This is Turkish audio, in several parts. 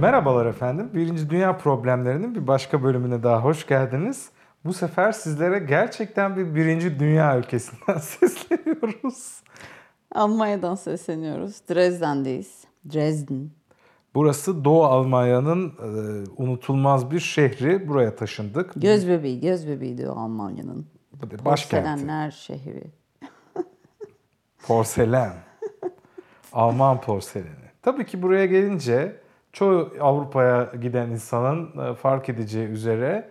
Merhabalar efendim. Birinci Dünya Problemlerinin bir başka bölümüne daha hoş geldiniz. Bu sefer sizlere gerçekten bir birinci dünya ülkesinden sesleniyoruz. Almanya'dan sesleniyoruz. Dresden'deyiz. Dresden. Burası Doğu Almanya'nın e, unutulmaz bir şehri. Buraya taşındık. Göz bebeği, göz bebeğiydi o Almanya'nın. Başkenti. Porselenler şehri. Porselen. Alman porseleni. Tabii ki buraya gelince çoğu Avrupa'ya giden insanın e, fark edeceği üzere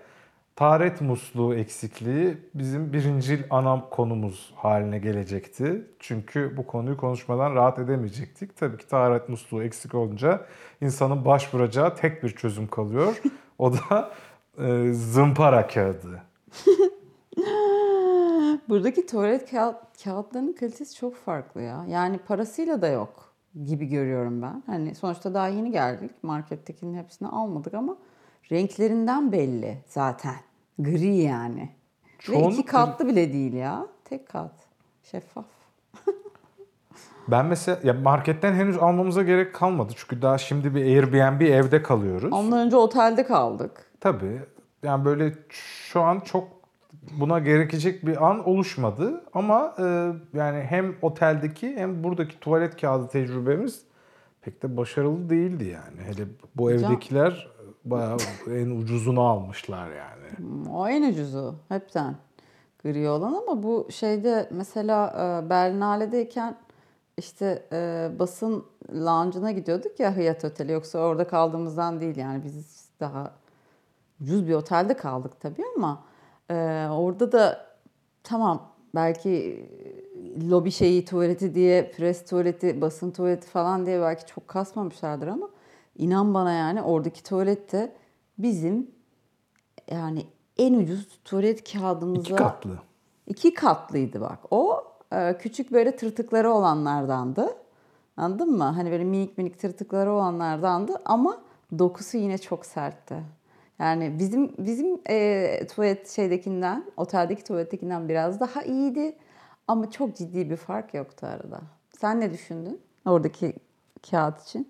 taharet musluğu eksikliği bizim birinci ana konumuz haline gelecekti. Çünkü bu konuyu konuşmadan rahat edemeyecektik. Tabii ki taharet musluğu eksik olunca insanın başvuracağı tek bir çözüm kalıyor. O da e, zımpara kağıdı. Buradaki tuvalet kağıt, kağıtlarının kalitesi çok farklı ya. Yani parasıyla da yok gibi görüyorum ben. Hani sonuçta daha yeni geldik. Markettekinin hepsini almadık ama renklerinden belli zaten. Gri yani. Ve Çoğunlukla- iki katlı bile değil ya. Tek kat. Şeffaf. Ben mesela ya marketten henüz almamıza gerek kalmadı. Çünkü daha şimdi bir Airbnb evde kalıyoruz. Ondan önce otelde kaldık. Tabii. Yani böyle şu an çok buna gerekecek bir an oluşmadı. Ama e, yani hem oteldeki hem buradaki tuvalet kağıdı tecrübemiz pek de başarılı değildi yani. Hele bu evdekiler bayağı en ucuzunu almışlar yani. O en ucuzu hepten gri olan ama bu şeyde mesela e, Berlinale'deyken işte e, basın lounge'ına gidiyorduk ya Hyatt Oteli yoksa orada kaldığımızdan değil yani biz daha ucuz bir otelde kaldık tabii ama e, orada da tamam belki lobi şeyi tuvaleti diye pres tuvaleti basın tuvaleti falan diye belki çok kasmamışlardır ama inan bana yani oradaki tuvalette bizim yani en ucuz tuvalet kağıdımıza İki katlı. iki katlıydı bak. O e, küçük böyle tırtıkları olanlardandı. Anladın mı? Hani böyle minik minik tırtıkları olanlardandı ama dokusu yine çok sertti. Yani bizim bizim e, tuvalet şeydekinden, oteldeki tuvalettekinden biraz daha iyiydi ama çok ciddi bir fark yoktu arada. Sen ne düşündün oradaki kağıt için?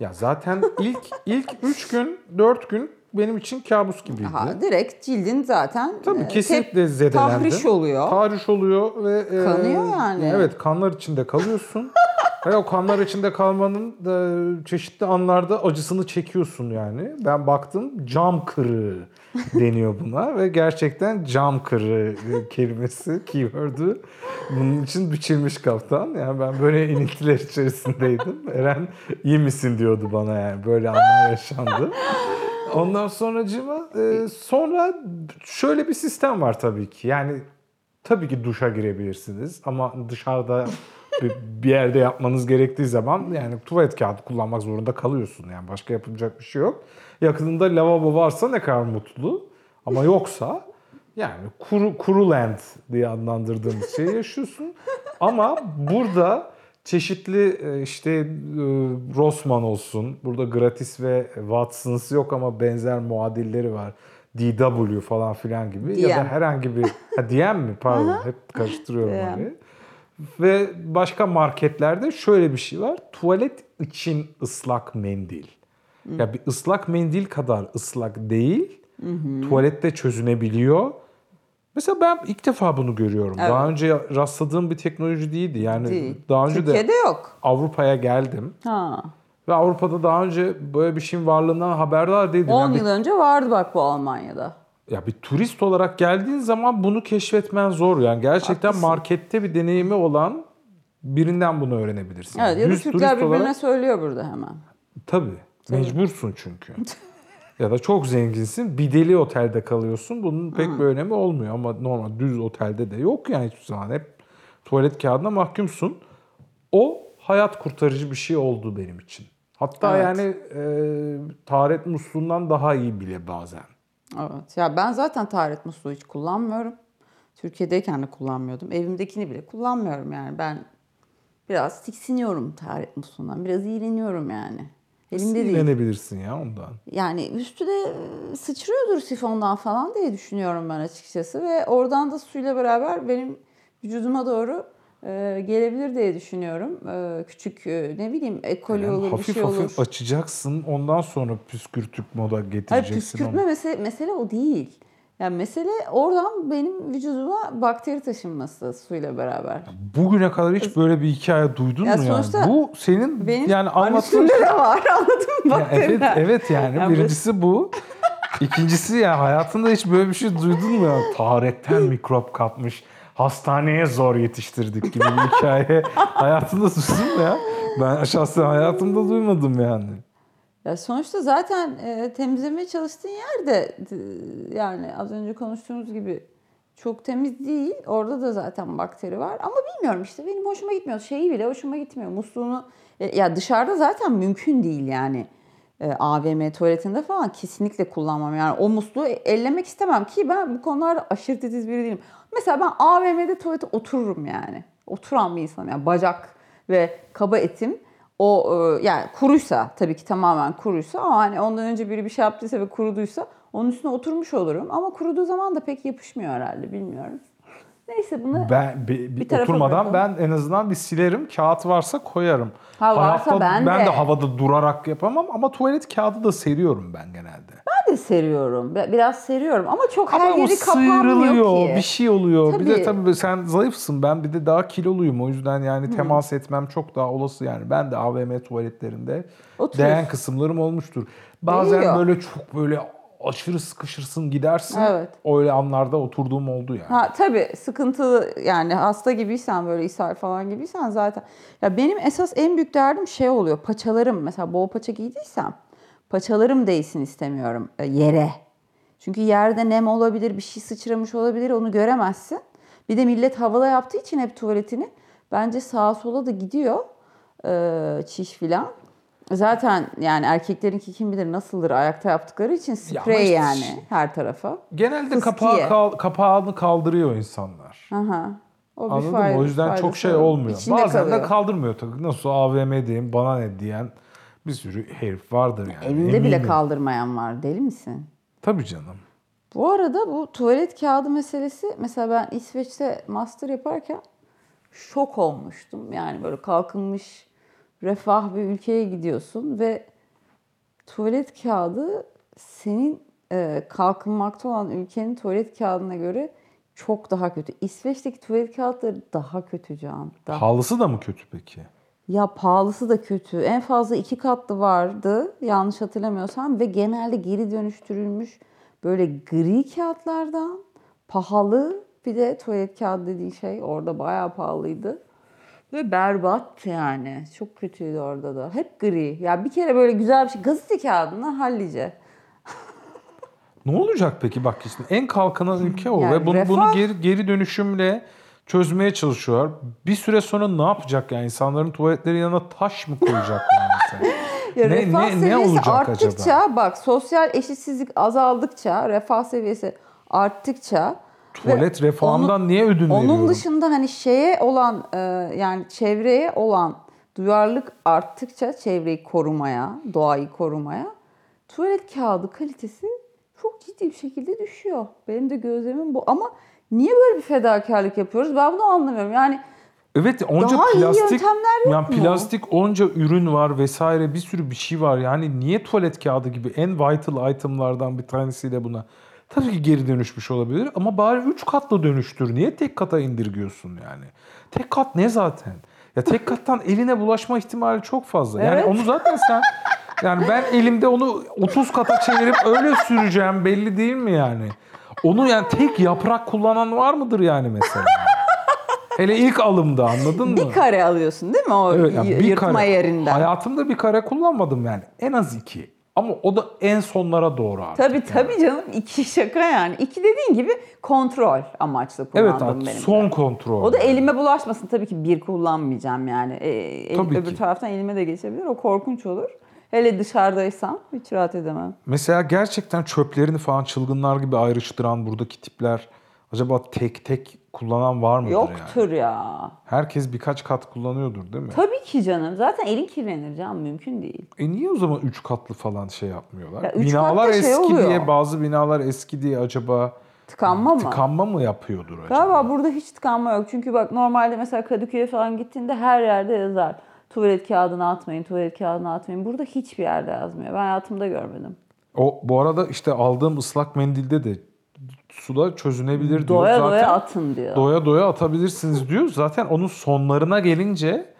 Ya zaten ilk ilk 3 gün 4 gün benim için kabus gibiydi. Ha, direkt cildin zaten Tabii e, kesinlikle zedelendim. tahriş oluyor. Tahriş oluyor ve e, Kanıyor yani. Evet, kanlar içinde kalıyorsun. ve o kanlar içinde kalmanın da çeşitli anlarda acısını çekiyorsun yani. Ben baktım cam kırığı deniyor buna ve gerçekten cam kırığı kelimesi keyword'ü bunun için biçilmiş kaptan. Yani ben böyle iniltiler içerisindeydim. Eren iyi misin diyordu bana yani böyle anlar yaşandı. Ondan sonracığıma e, sonra şöyle bir sistem var tabii ki. Yani tabii ki duşa girebilirsiniz ama dışarıda bir, bir yerde yapmanız gerektiği zaman yani tuvalet kağıdı kullanmak zorunda kalıyorsun. Yani başka yapılacak bir şey yok. Yakınında lavabo varsa ne kadar mutlu. Ama yoksa yani kuru, kuru land diye adlandırdığımız şeyi yaşıyorsun. Ama burada çeşitli e, işte e, Rossmann olsun. Burada gratis ve Watson's yok ama benzer muadilleri var. DW falan filan gibi. Ya da DM. herhangi bir... Ha, DM mi? Pardon. Hep karıştırıyorum DM. Ve başka marketlerde şöyle bir şey var. Tuvalet için ıslak mendil. Ya bir ıslak mendil kadar ıslak değil. Tuvalette çözünebiliyor. Mesela ben ilk defa bunu görüyorum. Evet. Daha önce rastladığım bir teknoloji değildi. Yani Değil. daha önce de Türkiye'de yok. Avrupa'ya geldim. Ha. Ve Avrupa'da daha önce böyle bir şeyin varlığından haberdar değildim. 10 Yani bir- yıl önce vardı bak bu Almanya'da. Ya bir turist olarak geldiğin zaman bunu keşfetmen zor. Yani gerçekten Haklısın. markette bir deneyimi olan birinden bunu öğrenebilirsin. Evet ya da Türkler birbirine olarak- söylüyor burada hemen. Tabii. Mecbursun çünkü. ya da çok zenginsin. Bir deli otelde kalıyorsun. Bunun pek bir önemi olmuyor ama normal düz otelde de yok yani hiçbir zaman. Hep tuvalet kağıdına mahkumsun. O hayat kurtarıcı bir şey oldu benim için. Hatta Evet. yani e, taharet musluğundan daha iyi bile bazen. Evet. Ya ben zaten taharet musluğu hiç kullanmıyorum. Türkiye'deyken de kullanmıyordum. Evimdekini bile kullanmıyorum yani. Ben biraz tiksiniyorum taharet musluğundan. Biraz iğreniyorum yani. Elimde değil. Ya ondan. Yani üstü de e, sıçrıyordur sifondan falan diye düşünüyorum ben açıkçası. Ve oradan da suyla beraber benim vücuduma doğru gelebilir diye düşünüyorum. E, küçük e, ne bileyim ekoli Yani olur bir hafif şey olur. hafif açacaksın ondan sonra püskürtük moda Hayır getireceksin püskürtme onu. mesele, mesele o değil. Yani mesele oradan benim vücuduma bakteri taşınması suyla beraber. Bugüne kadar hiç böyle bir hikaye duydun Ya mu yani? Bu senin Benim yani anlattığın anüsümde de var anladın mı Ya evet bakteriler? evet yani Yani birincisi bu. İkincisi ya hayatında hiç böyle bir şey duydun mu? Taharetten mikrop kapmış. Hastaneye zor yetiştirdik gibi bir hikaye. hayatında mu ya? Ben şahsen hayatımda duymadım yani. Ya sonuçta zaten e, temizlemeye çalıştığın yerde d- yani az önce konuştuğumuz gibi çok temiz değil. Orada da zaten bakteri var. Ama bilmiyorum işte benim hoşuma gitmiyor. Şeyi bile hoşuma gitmiyor. Musluğunu e, ya dışarıda zaten mümkün değil yani. E, AVM tuvaletinde falan kesinlikle kullanmam. Yani o musluğu ellemek istemem ki ben bu konularda aşırı titiz biri değilim. Mesela ben AVM'de tuvalete otururum yani. Oturan bir insanım yani bacak ve kaba etim o e, yani kuruysa tabii ki tamamen kuruysa ama hani ondan önce biri bir şey yaptıysa ve kuruduysa onun üstüne oturmuş olurum. Ama kuruduğu zaman da pek yapışmıyor herhalde bilmiyorum. Neyse bunu Ben bir, Bir oturmadan bırakalım. ben en azından bir silerim. Kağıt varsa koyarım. Ha, varsa ben ben de. de havada durarak yapamam ama tuvalet kağıdı da seriyorum ben genelde. ben de seriyorum. Bi- Biraz seriyorum ama çok her Ama o yeri kapanmıyor ki. bir şey oluyor. Bir de Tabii. tabii sen zayıfsın. Ben bir de daha kiloluyum. O yüzden yani temas etmem çok daha olası yani. Ben de AVM tuvaletlerinde Oturuyorsun. değen kısımlarım olmuştur. Bazen Değiyor. böyle çok böyle aşırı sıkışırsın gidersin. Evet. Öyle anlarda oturduğum oldu yani. Ha tabii sıkıntılı yani hasta gibiysen böyle ishal falan gibiysen zaten. Ya benim esas en büyük derdim şey oluyor. Paçalarım mesela bol paça giydiysem paçalarım değsin istemiyorum e, yere. Çünkü yerde nem olabilir, bir şey sıçramış olabilir onu göremezsin. Bir de millet havada yaptığı için hep tuvaletini bence sağa sola da gidiyor e, çiş filan. Zaten yani erkeklerinki kim bilir nasıldır ayakta yaptıkları için sprey işte yani şey- her tarafa. Genelde Fıskiye. kapağı, kal- kapağını kaldırıyor insanlar. Aha. O bir Anladın mı? fayda- O yüzden çok faydası şey var. olmuyor. İçinde Bazen de kalıyor. kaldırmıyor tabii. Nasıl AVM'deyim bana ne diyen bir sürü herif vardır yani. Evinde bile eminim. kaldırmayan var. Deli misin? Tabii canım. Bu arada bu tuvalet kağıdı meselesi mesela ben İsveç'te master yaparken şok olmuştum. Yani böyle kalkınmış refah bir ülkeye gidiyorsun ve tuvalet kağıdı senin e, kalkınmakta olan ülkenin tuvalet kağıdına göre çok daha kötü. İsveç'teki tuvalet kağıtları daha kötü Can. Daha Pahalısı da mı kötü peki? Ya pahalısı da kötü. En fazla iki katlı vardı yanlış hatırlamıyorsam ve genelde geri dönüştürülmüş böyle gri kağıtlardan pahalı bir de tuvalet kağıdı dediğin şey orada bayağı pahalıydı. Ve berbattı yani. Çok kötüydü orada da. Hep gri. Ya bir kere böyle güzel bir şey. Gazete kağıdından hallice. Ne olacak peki bak işte en kalkınan ülke o Yani ve bunu, refah- bunu geri, geri dönüşümle çözmeye çalışıyorlar. Bir süre sonra ne yapacak yani insanların tuvaletleri yanına taş mı koyacak yani? Ya Ne- refah ne- ne seviyesi olacak arttıkça acaba? bak sosyal eşitsizlik azaldıkça refah seviyesi arttıkça ve Tuvalet refahından niye ödün Onun veriyorum? dışında hani şeye olan e, yani çevreye olan duyarlılık arttıkça çevreyi korumaya, doğayı korumaya tuvalet kağıdı kalitesi çok ciddi bir şekilde düşüyor. Benim de gözlemim bu ama niye böyle bir fedakarlık yapıyoruz? Ben bunu anlamıyorum. Yani Evet onca Daha plastik yani mu? plastik onca ürün var vesaire bir sürü bir şey var. Yani niye tuvalet kağıdı gibi en vital itemlardan bir tanesiyle buna tabii ki geri dönüşmüş olabilir ama bari 3 katla dönüştür. Niye tek kata indirgiyorsun yani? Tek kat ne zaten? Ya tek kattan eline bulaşma ihtimali çok fazla. Yani Evet. onu zaten sen yani ben elimde onu 30 kata çevirip öyle süreceğim belli değil mi yani? Onu yani tek yaprak kullanan var mıdır yani mesela? Hele ilk alımda anladın mı? bir kare alıyorsun değil mi o Evet, yani bir yırtma kare. yerinden? Hayatımda bir kare kullanmadım yani. En az iki. Ama o da en sonlara doğru artık. Tabii yani. tabii canım iki şaka yani. İki dediğin gibi kontrol amaçlı Evet kullandım artık benim. de. son kontrol. O da elime bulaşmasın. Tabii ki bir kullanmayacağım yani. E, el- Tabii öbür ki. taraftan elime de geçebilir. O korkunç olur. Hele dışarıdaysam hiç rahat edemem. Mesela gerçekten çöplerini falan çılgınlar gibi ayrıştıran buradaki tipler acaba tek tek kullanan var mıdır yani? Yoktur ya. Herkes birkaç kat kullanıyordur değil mi? Tabii ki canım. Zaten elin kirlenir canım. Mümkün değil. E niye o zaman üç katlı falan şey yapmıyorlar? Ya üç binalar katta şey eski oluyor. diye bazı binalar eski diye acaba Tıkanma mı? Tıkanma mı yapıyordur acaba? Galiba burada hiç tıkanma yok. Çünkü bak normalde mesela Kadıköy'e falan gittiğinde her yerde yazar. Tuvalet kağıdını atmayın, tuvalet kağıdını atmayın. Burada hiçbir yerde yazmıyor. Ben hayatımda görmedim. O bu arada işte aldığım ıslak mendilde de suda çözünebilir diyor. Doya Zaten doya atın diyor. doya doya atabilirsiniz diyor. Zaten onun sonlarına gelince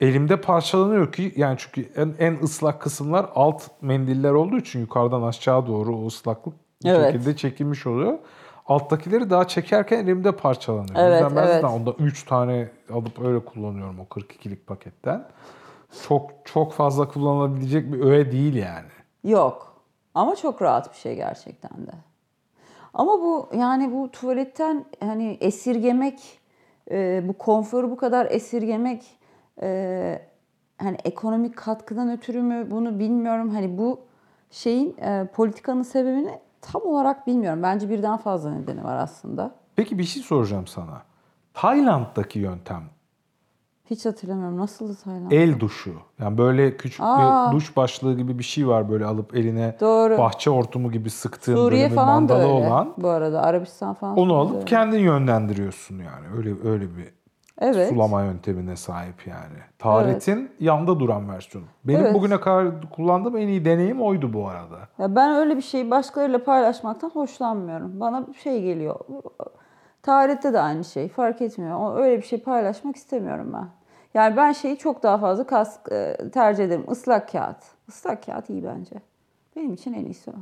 elimde parçalanıyor ki yani çünkü en, en ıslak kısımlar alt mendiller olduğu için yukarıdan aşağı doğru o ıslaklık bir Evet. şekilde çekilmiş oluyor. Alttakileri daha çekerken elimde parçalanıyor. Evet, o yüzden ben evet. onda 3 tane alıp öyle kullanıyorum o 42'lik paketten. Çok çok fazla kullanılabilecek bir öğe değil yani. Yok. Ama çok rahat bir şey gerçekten de. Ama bu yani bu tuvaletten hani esirgemek, e, bu konforu bu kadar esirgemek e, hani ekonomik katkıdan ötürü mü bunu bilmiyorum. Hani bu şeyin e, politikanın sebebini tam olarak bilmiyorum. Bence birden fazla nedeni var aslında. Peki bir şey soracağım sana. Tayland'daki yöntem Hiç hatırlamıyorum. Nasıldı Tayland? el duşu. Yani böyle küçük Aa. bir duş başlığı gibi bir şey var böyle alıp eline Doğru. bahçe hortumu gibi sıktığın Suriye böyle bir falan da mandalı öyle. olan. Bu arada Arabistan falan. Onu da alıp öyle. kendin yönlendiriyorsun yani. Öyle öyle bir Evet. sulama yöntemine sahip yani. Taharetin yanda duran versiyonu. Benim Evet. bugüne kadar kullandığım en iyi deneyim oydu bu arada. Ya ben öyle bir şeyi başkalarıyla paylaşmaktan hoşlanmıyorum. Bana şey geliyor. Tarihte de aynı şey. Fark etmiyor. O- Öyle bir şey paylaşmak istemiyorum ben. Yani ben şeyi çok daha fazla kas, e, tercih ederim. Islak kağıt. Islak kağıt iyi bence. Benim için en iyisi o.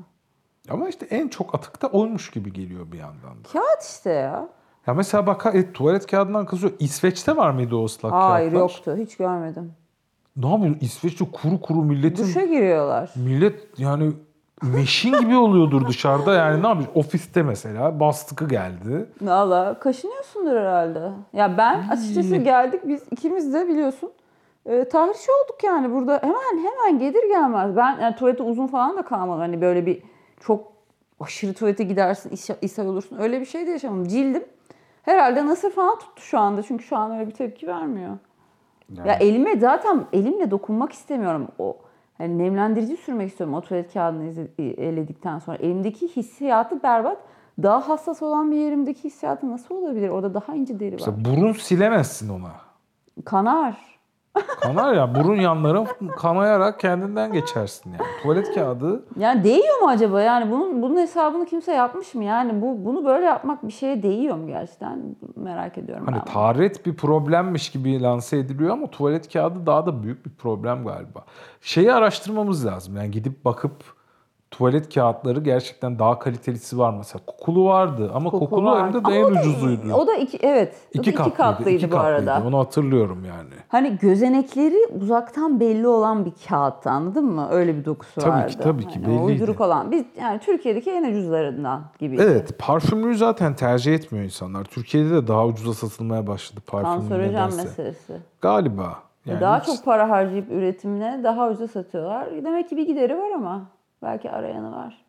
Ama işte en çok atıkta oymuş gibi geliyor bir yandan da. Kağıt işte ya. Ya mesela bak e, tuvalet kağıdından kızıyor. İsveç'te var mıydı o ıslak Hayır kağıtlar? yoktu. Hiç görmedim. Ne yapıyor? İsveç'te kuru kuru milletin Duşa giriyorlar. Millet yani meşin gibi oluyordur dışarıda yani ne yapıyor? Ofiste mesela bastıkı geldi. Valla kaşınıyorsundur herhalde. Ya ben açıkçası geldik biz ikimiz de biliyorsun. E, tarihçi olduk yani burada hemen hemen gelir gelmez. Ben yani tuvalete uzun falan da kalmadım. Hani böyle bir çok aşırı tuvalete gidersin, ishal, olursun. Öyle bir şey de yaşamadım. Cildim herhalde nasır falan tuttu şu anda. Çünkü şu an öyle bir tepki vermiyor. Ya elime zaten elimle dokunmak istemiyorum. O hani nemlendirici sürmek istiyorum o tuvalet kağıdını eledikten sonra. Elimdeki hissiyatı berbat. Daha hassas olan bir yerimdeki hissiyatı nasıl olabilir? Orada daha ince deri var. Mesela burun silemezsin ona. Kanar. Kanar ya burun yanları kanayarak kendinden geçersin yani. Tuvalet kağıdı Yani değiyor mu acaba? Yani bunun bunun hesabını kimse yapmış mı? Yani bu bunu böyle yapmak bir şeye değiyor mu gerçekten? Merak ediyorum hani ben. taharet bir problemmiş gibi lanse ediliyor ama tuvalet kağıdı daha da büyük bir problem galiba. Şeyi araştırmamız lazım. Yani gidip bakıp tuvalet kağıtları gerçekten daha kalitelisi var mesela. Kokulu vardı ama Koku kokulu var. hem de Ama en o da- ucuzuydu. O da iki evet. iki, iki katlıydı, katlıydı iki bu arada. katlıydı. Onu hatırlıyorum yani. Hani gözenekleri uzaktan belli olan bir kağıttı anladın mı? Öyle bir dokusu Tabii ki, vardı. tabii ki, Hani belliydi. Uyduruk olan. Biz yani Türkiye'deki en ucuzlarından gibi. Evet, parfümlüğü zaten tercih etmiyor insanlar. Türkiye'de de daha ucuza satılmaya başladı parfümlü Kanserojen meselesi. Galiba. Yani daha hiç- çok para harcayıp üretimine daha ucuza satıyorlar. Demek ki bir gideri var ama. Belki arayanı var.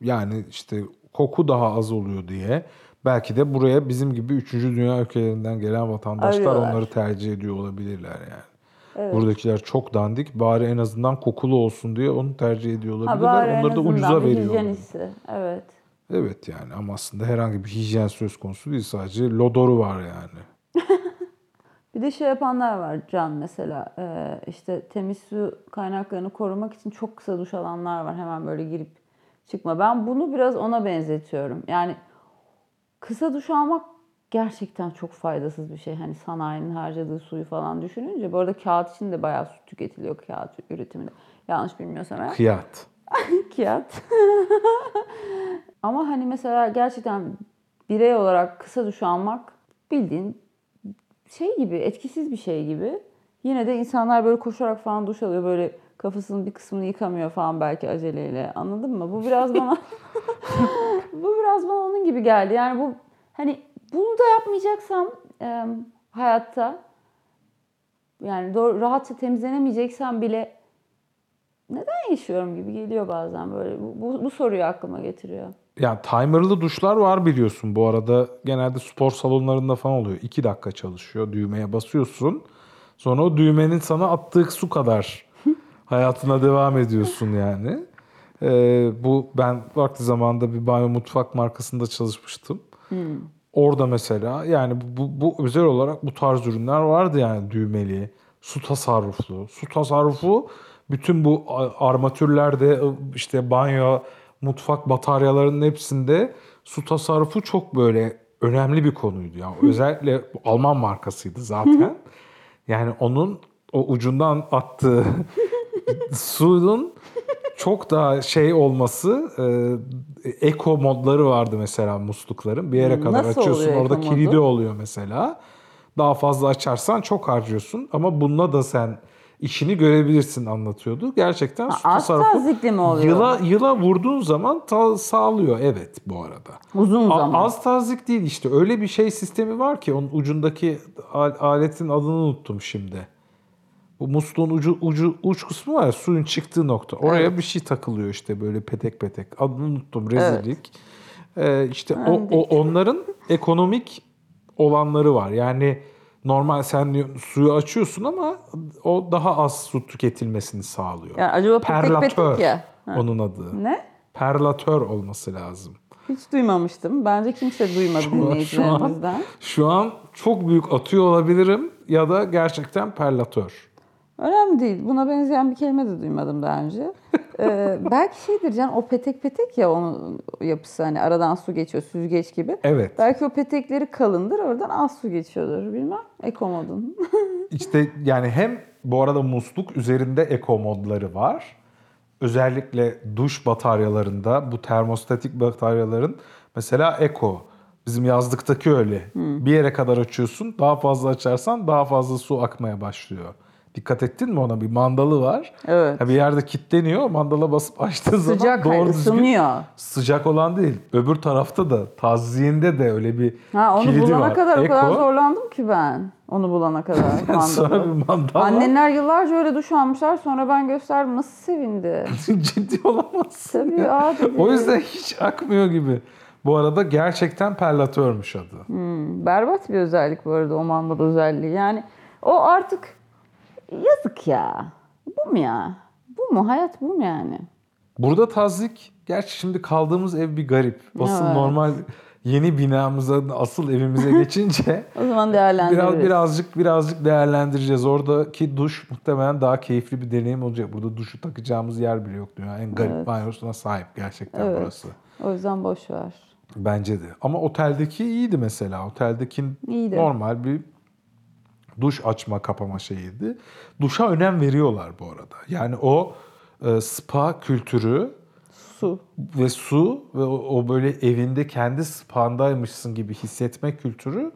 yani işte koku daha az oluyor diye belki de buraya bizim gibi 3. dünya ülkelerinden gelen vatandaşlar Arıyorlar. onları tercih ediyor olabilirler yani. Buradakiler çok dandik. Bari en azından kokulu olsun diye onu tercih ediyor Ha olabilirler. en Onları da ucuza veriyor. Evet. Evet yani ama aslında herhangi bir hijyen söz konusu değil. Sadece lodoru var yani. Bir de şey yapanlar var Can mesela Ee, işte temiz su kaynaklarını korumak için çok kısa duş alanlar var hemen böyle girip çıkma. Ben bunu biraz ona benzetiyorum. Yani kısa duş almak gerçekten çok faydasız bir şey. Hani sanayinin harcadığı suyu falan düşününce. Bu arada kağıt için de bayağı su tüketiliyor kağıt üretiminde. Yanlış bilmiyorsam eğer. Kıyat. Kağıt. Ama hani mesela gerçekten birey olarak kısa duş almak bildiğin şey gibi, etkisiz bir şey gibi. Yine de insanlar böyle koşarak falan duş alıyor. Böyle kafasının bir kısmını yıkamıyor falan belki aceleyle. Anladın mı? Bu biraz bana bu biraz bana onun gibi geldi. Yani bu hani bunu da yapmayacaksam e, hayatta yani doğru, rahatça temizlenemeyeceksem bile neden yaşıyorum gibi geliyor bazen böyle. Bu, bu, bu soruyu aklıma getiriyor. Yani timerlı duşlar var biliyorsun. Bu arada genelde spor salonlarında falan oluyor. 2 dakika çalışıyor. Düğmeye basıyorsun. Sonra o düğmenin sana attığı su kadar hayatına devam ediyorsun yani. Ee, bu ben vakti zamanında bir banyo mutfak markasında çalışmıştım. Orada mesela yani bu, bu özel olarak bu tarz ürünler vardı yani düğmeli, su tasarruflu. Su tasarrufu bütün bu armatürlerde işte banyo, mutfak bataryalarının hepsinde su tasarrufu çok böyle önemli bir konuydu. Yani özellikle Alman markasıydı zaten. Yani onun o ucundan attığı suyun çok daha şey olması e, eko modları vardı mesela muslukların. Bir yere kadar nasıl açıyorsun orada kilidi oluyor mesela. Daha fazla açarsan çok harcıyorsun ama bununla da sen işini görebilirsin anlatıyordu. Gerçekten su az tasarrufu mi oluyor? Yıla, yıla vurduğun zaman ta- sağlıyor evet bu arada. Uzun A- zaman. Az tazik değil işte. Öyle bir şey sistemi var ki onun ucundaki al- aletin adını unuttum şimdi. Bu musluğun ucu, ucu uç kısmı var ya suyun çıktığı nokta. Oraya bir şey takılıyor işte böyle petek petek. Adını unuttum rezillik. Ee, işte o, o onların ekonomik olanları var. Yani normal sen suyu açıyorsun ama o daha az su tüketilmesini sağlıyor. Yani acaba Perlatör petek ya. Ha. onun adı. Ne? Perlatör olması lazım. Hiç duymamıştım. Bence kimse duymadı an- şu an, dinleyicilerimizden. şu an çok büyük atıyor olabilirim ya da gerçekten perlatör. Önemli değil. Buna benzeyen bir kelime de duymadım daha önce. Ee, belki şeydir can o petek petek ya onun yapısı hani aradan su geçiyor süzgeç gibi. Evet. Belki o petekleri kalındır oradan az su geçiyordur bilmem. Ekomodun. İşte yani hem bu arada musluk üzerinde eko modları var. Özellikle duş bataryalarında bu termostatik bataryaların mesela eko. Bizim yazlıktaki öyle. Bir yere kadar açıyorsun. Daha fazla açarsan daha fazla su akmaya başlıyor. Dikkat ettin mi ona? Bir mandalı var. Evet. Ha, bir yerde kilitleniyor. Mandala basıp açtığın zaman Sıcak hayır, doğru düzgün ısınıyor. sıcak olan değil. Öbür tarafta da taziyinde de öyle bir Ha onu kilidi bulana var. kadar o kadar Eko. zorlandım ki ben. Onu bulana kadar Sonra bir mandal. Anneler yıllarca öyle duş almışlar sonra ben gösterdim nasıl sevindi. Ciddi olamazsın. Tabii abi. O yüzden hiç akmıyor gibi. Bu arada gerçekten perlatörmüş adı. Hmm, berbat bir özellik bu arada o mandal özelliği. Yani o artık yazık ya. Bu mu ya? Bu mu? Hayat bu mu yani? Burada tazik, gerçi şimdi kaldığımız ev bir garip. Asıl Evet. normal yeni binamıza, asıl evimize geçince O zaman değerlendiririz. biraz birazcık birazcık değerlendireceğiz. Oradaki duş muhtemelen daha keyifli bir deneyim olacak. Burada duşu takacağımız yer bile yok. Dünyanın en garip Evet. banyosuna sahip gerçekten Evet. burası. O yüzden boş ver. Bence de. Ama oteldeki iyiydi mesela. Oteldeki İyiydi. normal bir duş açma kapama şeyiydi. Duşa önem veriyorlar bu arada. Yani o e, spa kültürü Su. ve su ve o, o böyle evinde kendi spandaymışsın gibi hissetme kültürü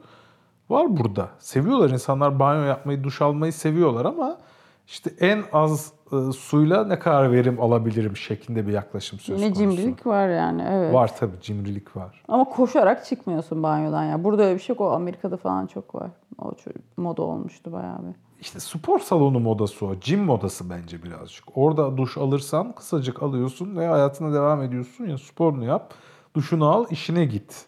var burada. Seviyorlar insanlar banyo yapmayı, duş almayı seviyorlar ama işte en az e, suyla ne kadar verim alabilirim şeklinde bir yaklaşım söz konusu. cimrilik var yani evet. Var tabii cimrilik var. Ama koşarak çıkmıyorsun banyodan ya. Burada öyle bir şey yok. O Amerika'da falan çok var. O moda olmuştu bayağı bir. İşte spor salonu modası o. Gym modası bence birazcık. Orada duş alırsan kısacık alıyorsun ve hayatına devam ediyorsun ya sporunu yap. Duşunu al, işine git.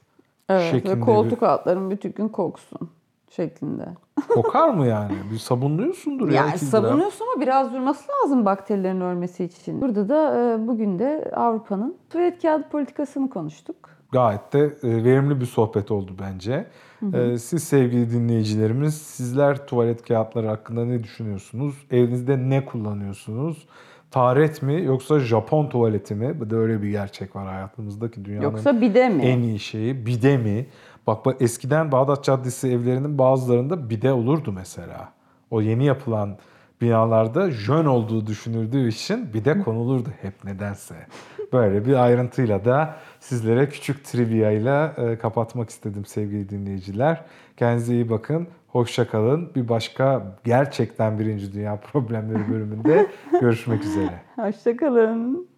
Evet ve bir- koltuk altların bütün gün koksun şeklinde. Kokar mı yani? Bir sabunluyorsundur ya. Yani savunuyorsun ama biraz durması lazım bakterilerin ölmesi için. Burada da e, bugün de Avrupa'nın tuvalet kağıdı politikasını konuştuk. Gayet de e, verimli bir sohbet oldu bence. E, Siz sevgili dinleyicilerimiz, sizler tuvalet kağıtları hakkında ne düşünüyorsunuz? Evinizde ne kullanıyorsunuz? Taharet mi yoksa Japon tuvaleti mi? Bir de öyle bir gerçek var hayatımızdaki dünyanın Yoksa bide mi? en iyi şeyi. Bide mi? Bak bak eskiden Bağdat Caddesi evlerinin bazılarında bide olurdu mesela. O yeni yapılan binalarda jön olduğu düşünüldüğü için bide konulurdu hep nedense. Böyle bir ayrıntıyla da sizlere küçük trivia ile e, kapatmak istedim sevgili dinleyiciler. Kendinize iyi bakın. Hoşça kalın. Bir başka gerçekten birinci dünya problemleri bölümünde görüşmek üzere. Hoşçakalın.